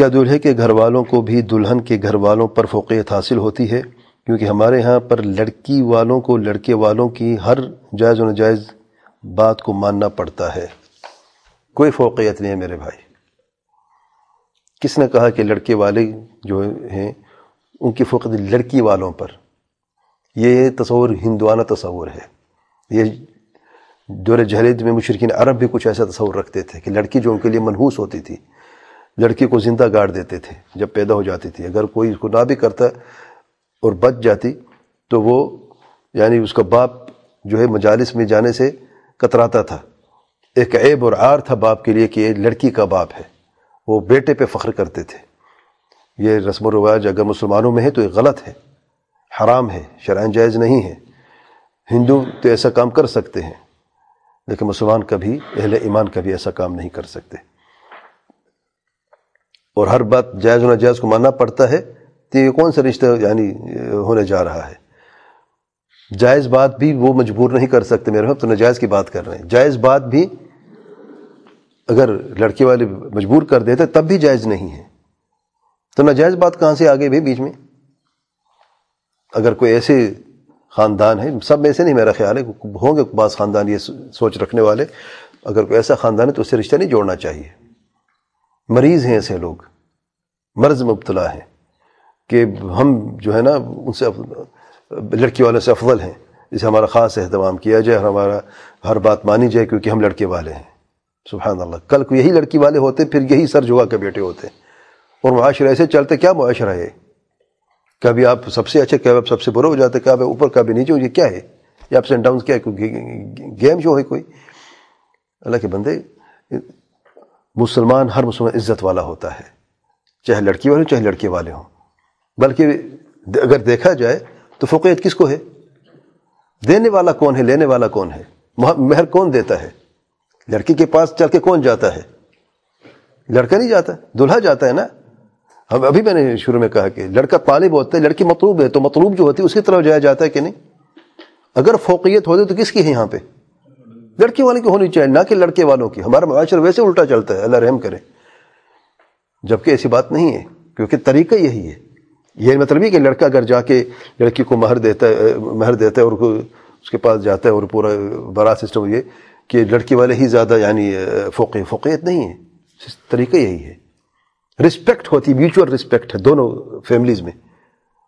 کیا دلہے کے گھر والوں کو بھی دلہن کے گھر والوں پر فوقیت حاصل ہوتی ہے؟ کیونکہ ہمارے ہاں پر لڑکی والوں کو لڑکے والوں کی ہر جائز و نجائز بات کو ماننا پڑتا ہے۔ کوئی فوقیت نہیں ہے میرے بھائی۔ کس نے کہا کہ لڑکے والے جو ہیں، ان کی فوقیت لڑکی والوں پر؟ یہ تصور ہندوانہ تصور ہے۔ یہ دور جہلیت میں مشرقین عرب بھی کچھ ایسا تصور رکھتے تھے کہ لڑکی جو ان کے لیے منحوس ہوتی تھی لڑکی کو زندہ گاڑ دیتے تھے جب پیدا ہو جاتی تھی۔ اگر کوئی اس کو نہ بھی کرتا اور بچ جاتی تو وہ یعنی اس کا باپ جو ہے مجالس میں جانے سے کتراتا تھا۔ ایک عیب اور عار تھا باپ کے لیے کہ یہ لڑکی کا باپ ہے۔ وہ بیٹے پہ فخر کرتے تھے۔ یہ رسم و رواج اگر مسلمانوں میں ہے تو یہ غلط ہے۔ حرام ہے۔ شرائن جائز نہیں ہے۔ ہندو تو ایسا کام کر سکتے ہیں، لیکن مسلمان کبھی اہل ایمان کبھی ایسا کام نہیں کر سکتے۔ اور ہر بات جائز و ناجائز کو ماننا پڑتا ہے تو یہ کون سا رشتہ یعنی ہونے جا رہا ہے؟ جائز بات بھی وہ مجبور نہیں کر سکتے میرے تو نجائز کی بات کر رہے ہیں۔ جائز بات بھی اگر لڑکی والے مجبور کر دیتے تب بھی جائز نہیں ہے۔ تو ناجائز بات کہاں سے آگے بھی بیچ میں؟ اگر کوئی ایسے خاندان ہے سب میں سے نہیں میرا خیال ہے، ہوں گے بعض خاندان یہ سوچ رکھنے والے۔ اگر کوئی ایسا خاندان ہے تو اس سے رشتہ نہیں جوڑنا چاہیے۔ مریض ہیں ایسے لوگ۔ مرض مبتلا ہیں کہ ہم جو ہے نا ان سے لڑکی والوں سے افضل ہیں۔ جسے ہمارا خاص اہتمام کیا جائے ہمارا ہر بات مانی جائے کیونکہ ہم لڑکے والے ہیں۔ سبحان اللہ کل کو یہی لڑکی والے ہوتے، پھر یہی سر جگا کے بیٹے ہوتے۔ اور معاشرہ ایسے چلتے کیا معاشرہ ہے؟ کبھی آپ سب سے اچھے، کبھی آپ سب سے برے ہو جاتے، کبھی اوپر، کبھی نیچے ہو یہ کیا ہے؟ یہ اپس اینڈ ڈاؤنس کیا ہے؟ گیم جو ہے کوئی؟ اللہ کے بندے، مسلمان ہر مسلمان عزت والا ہوتا ہے۔ چاہے لڑکی والے ہوں، چاہے لڑکے والے ہوں۔ بلکہ اگر دیکھا جائے تو فوقیت کس کو ہے؟ دینے والا کون ہے، لینے والا کون ہے؟ مہر کون دیتا ہے؟ لڑکی کے پاس چل کے کون جاتا ہے؟ لڑکا نہیں جاتا، دلہا جاتا ہے نا؟ اب ابھی میں نے شروع میں کہا کہ لڑکا طالب ہوتا ہے، لڑکی مطلوب ہے، تو مطلوب جو ہوتی ہے، اسی طرف جایا جاتا ہے کہ نہیں؟ اگر فوقیت ہوتی تو کس کی ہے یہاں پہ؟ لڑکی والے کی ہونی چاہیے، نہ کہ لڑکے والوں کی۔ ہمارا معاشرہ ویسے الٹا چلتا ہے، اللہ رحم کرے۔ جبکہ ایسی بات نہیں ہے، کیونکہ طریقہ یہی ہے۔ یہ مطلب ہے کہ لڑکا اگر جا کے لڑکی کو مہر دیتا ہے مہر دیتا ہے اور اس کے پاس جاتا ہے اور پورا بڑا سسٹم یہ کہ لڑکی والے ہی زیادہ یعنی فوقی فوقیت نہیں ہے۔ طریقہ یہی ہے۔ رسپیکٹ ہوتی میوچل رسپیکٹ ہے دونوں فیملیز میں۔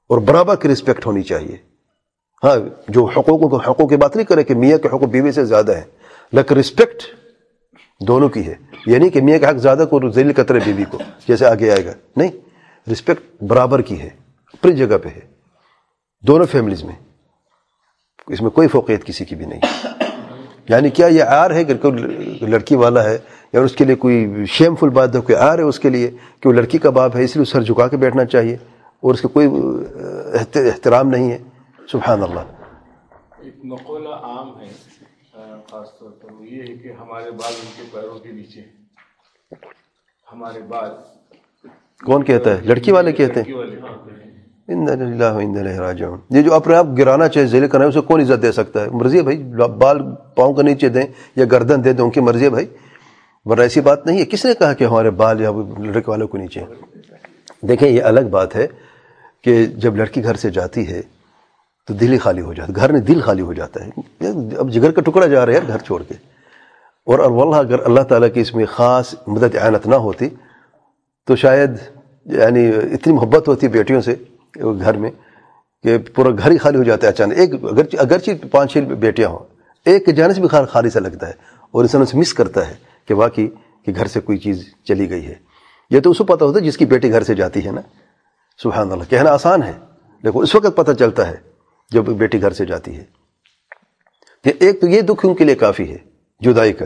اور برابر کی رسپیکٹ ہونی چاہیے۔ ہاں جو حقوقوں کو حقوق کی بات نہیں کرے کہ میاں کے حقوق بیوی سے زیادہ ہے لیکن رسپیکٹ دونوں کی ہے۔ یہ نہیں کہ میاں کا حق زیادہ کو ذیل قطر بیوی کو، جیسے آگے آئے گا۔ نہیں رسپیکٹ برابر کی ہے، اپنی جگہ پہ ہے۔ دونوں فیملیز میں۔ اس میں کوئی فوقیت کسی کی بھی نہیں۔ یعنی کیا یہ آر ہے کہ کوئی لڑکی والا ہے یا اس کے لیے کوئی شیم فل بات ہے، کوئی آر ہے اس کے لیے کہ وہ لڑکی کا باپ ہے، اس لیے سر جھکا کے بیٹھنا چاہیے اور اس کا کوئی احترام نہیں ہے۔ سبحان اللہ۔ ایک مقولہ عام ہے۔ خاص طور پر وہ یہ ہے کہ ہمارے بال ان کے پیروں کے نیچے ہمارے بال کون کہتا ہے؟ لڑکی والے کہتے ہیں۔ راجعون۔ یہ جو اپنے آپ گرانا چاہے ذیل کرنا ہے اسے کون عزت دے سکتا ہے؟ مرضی ہے بھائی بال پاؤں کے نیچے دیں یا گردن دے دیں ان کی مرضی ہے بھائی۔ ورنہ ایسی بات نہیں ہے۔ کس نے کہا کہ ہمارے بال یا لڑکے والوں کو نیچے دیکھیں یہ الگ بات ہے کہ جب لڑکی گھر سے جاتی ہے تو دل ہی خالی ہو جاتا ہے، گھر میں دل خالی ہو جاتا ہے۔ اب جگر کا ٹکڑا جا رہا ہے گھر چھوڑ کے۔ اور واللہ، اگر اللہ تعالیٰ کی اس میں خاص مدد عینت نہ ہوتی، تو شاید یعنی اتنی محبت ہوتی بیٹیوں سے گھر میں کہ پورا گھر ہی خالی ہو جاتا ہے اچانک۔ ایک اگرچہ اگرچہ پانچ چھ بیٹیاں ہوں، ایک جانے سے بھی خالی سا لگتا ہے اور انسان اسے مس کرتا ہے کہ واقعی کہ گھر سے کوئی چیز چلی گئی ہے۔ یہ تو اس کو پتہ ہوتا ہے جس کی بیٹی گھر سے جاتی ہے نا۔ سبحان اللہ، کہنا آسان ہے۔ لیکن اس وقت پتہ چلتا ہے جب بیٹی گھر سے جاتی ہے کہ ایک تو یہ دکھ ان کے لیے کافی ہے جدائی کا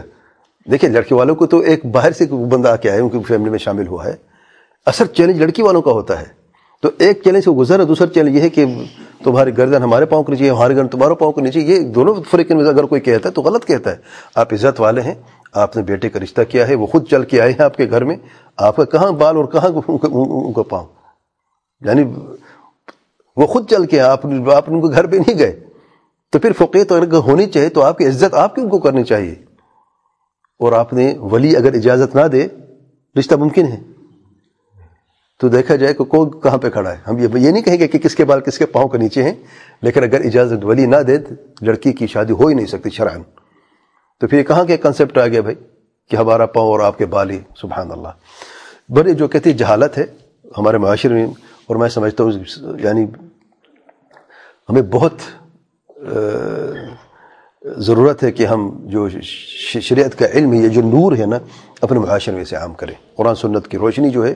دیکھیں لڑکی والوں کو تو ایک باہر سے بندہ آ کے آئے ان کی فیملی میں شامل ہوا ہے اثر چیلنج لڑکی والوں کا ہوتا ہے تو ایک چیلنج سے گزر ہے دوسرا چیلنج یہ ہے کہ تمہاری گردن ہمارے پاؤں کے نیچے ہمارے گردن تمہارے پاؤں کے نیچے یہ دونوں فرقے میں اگر کوئی کہتا ہے تو غلط کہتا ہے آپ عزت والے ہیں آپ نے بیٹے کا رشتہ کیا ہے وہ خود چل کے آئے ہیں آپ کے گھر میں آپ کا کہاں بال اور کہاں ان کا پاؤں یعنی وہ خود چل کے آپ آپ ان کو گھر پہ نہیں گئے۔ تو پھر فوقیت اگر ہونی چاہیے تو آپ کی عزت آپ کی ان کو کرنی چاہیے؟ اور آپ نے ولی اگر اجازت نہ دے، رشتہ ممکن ہے۔ تو دیکھا جائے کہ کون کہاں پہ کھڑا ہے۔ ہم یہ نہیں کہیں گے کہ کس کے بال کس کے پاؤں کے نیچے ہیں، لیکن اگر اجازت ولی نہ دے، لڑکی کی شادی ہو ہی نہیں سکتی شرعن تو پھر کہاں کے کنسپٹ آ گیا بھائی؟ کہ ہمارا پاؤں اور آپ کے بال ہی، سبحان اللہ۔ بڑے جو کہتی جہالت ہے ہمارے معاشرے میں، اور میں سمجھتا ہوں یعنی ہمیں بہت ضرورت ہے کہ ہم جو شریعت کا علم ہے، یہ جو نور ہے نا، اپنے معاشرے میں سے عام کریں۔ قرآن سنت کی روشنی جو ہے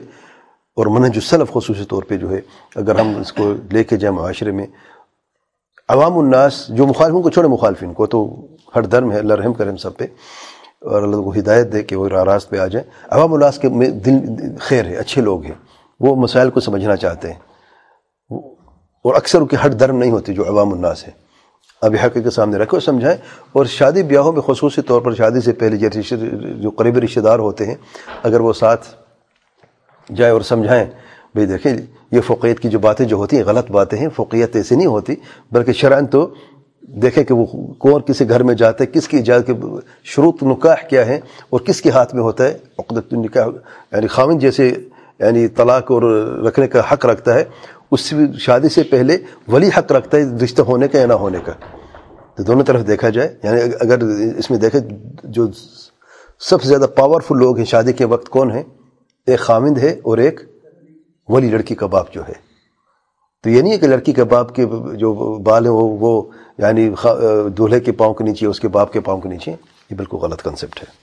اور منہج السلف خصوصی طور پہ جو ہے، اگر ہم اس کو لے کے جائیں معاشرے میں، عوام الناس، جو مخالفوں کو چھوڑے مخالفین کو، تو ہر درم ہے، اللہ رحم کریں سب پہ، اور اللہ کو ہدایت دے کہ وہ راست پہ آ جائیں۔ عوام الناس کے دل، خیر ہے، اچھے لوگ ہیں، وہ مسائل کو سمجھنا چاہتے ہیں۔ اور اکثر ان کی ہٹ درم نہیں ہوتی جو عوام الناس ہے اب حق کے سامنے رکھو، سمجھائیں۔ اور شادی بیاہوں میں خصوصی طور پر شادی سے پہلے جو قریبی رشتہ دار ہوتے ہیں، اگر وہ ساتھ جائے اور سمجھائیں بھئی دیکھیں، یہ فقیت کی جو باتیں جو ہوتی ہیں، غلط باتیں ہیں، فقیت ایسی نہیں ہوتی، بلکہ شرعن تو دیکھیں کہ وہ کون کسی گھر میں جاتے کس کی اجازت کے شروط نکاح کیا ہے اور کس کے ہاتھ میں ہوتا ہے۔ عقدت نکاح یعنی خامن جیسے یعنی طلاق اور رکھنے کا حق رکھتا ہے اس سے شادی سے پہلے ولی حق رکھتا ہے رشتہ ہونے کا یا نہ ہونے کا۔ تو دونوں طرف دیکھا جائے یعنی اگر اس میں دیکھیں جو سب سے زیادہ پاورفل لوگ ہیں شادی کے وقت کون ہیں؟ ایک خامند ہے اور ایک ولی لڑکی کا باپ جو ہے۔ تو یہ نہیں ہے کہ لڑکی کے باپ کے جو بال ہیں وہ وہ یعنی دولہے کے پاؤں کے نیچے اس کے باپ کے پاؤں کے نیچے، یہ بالکل غلط کنسپٹ ہے۔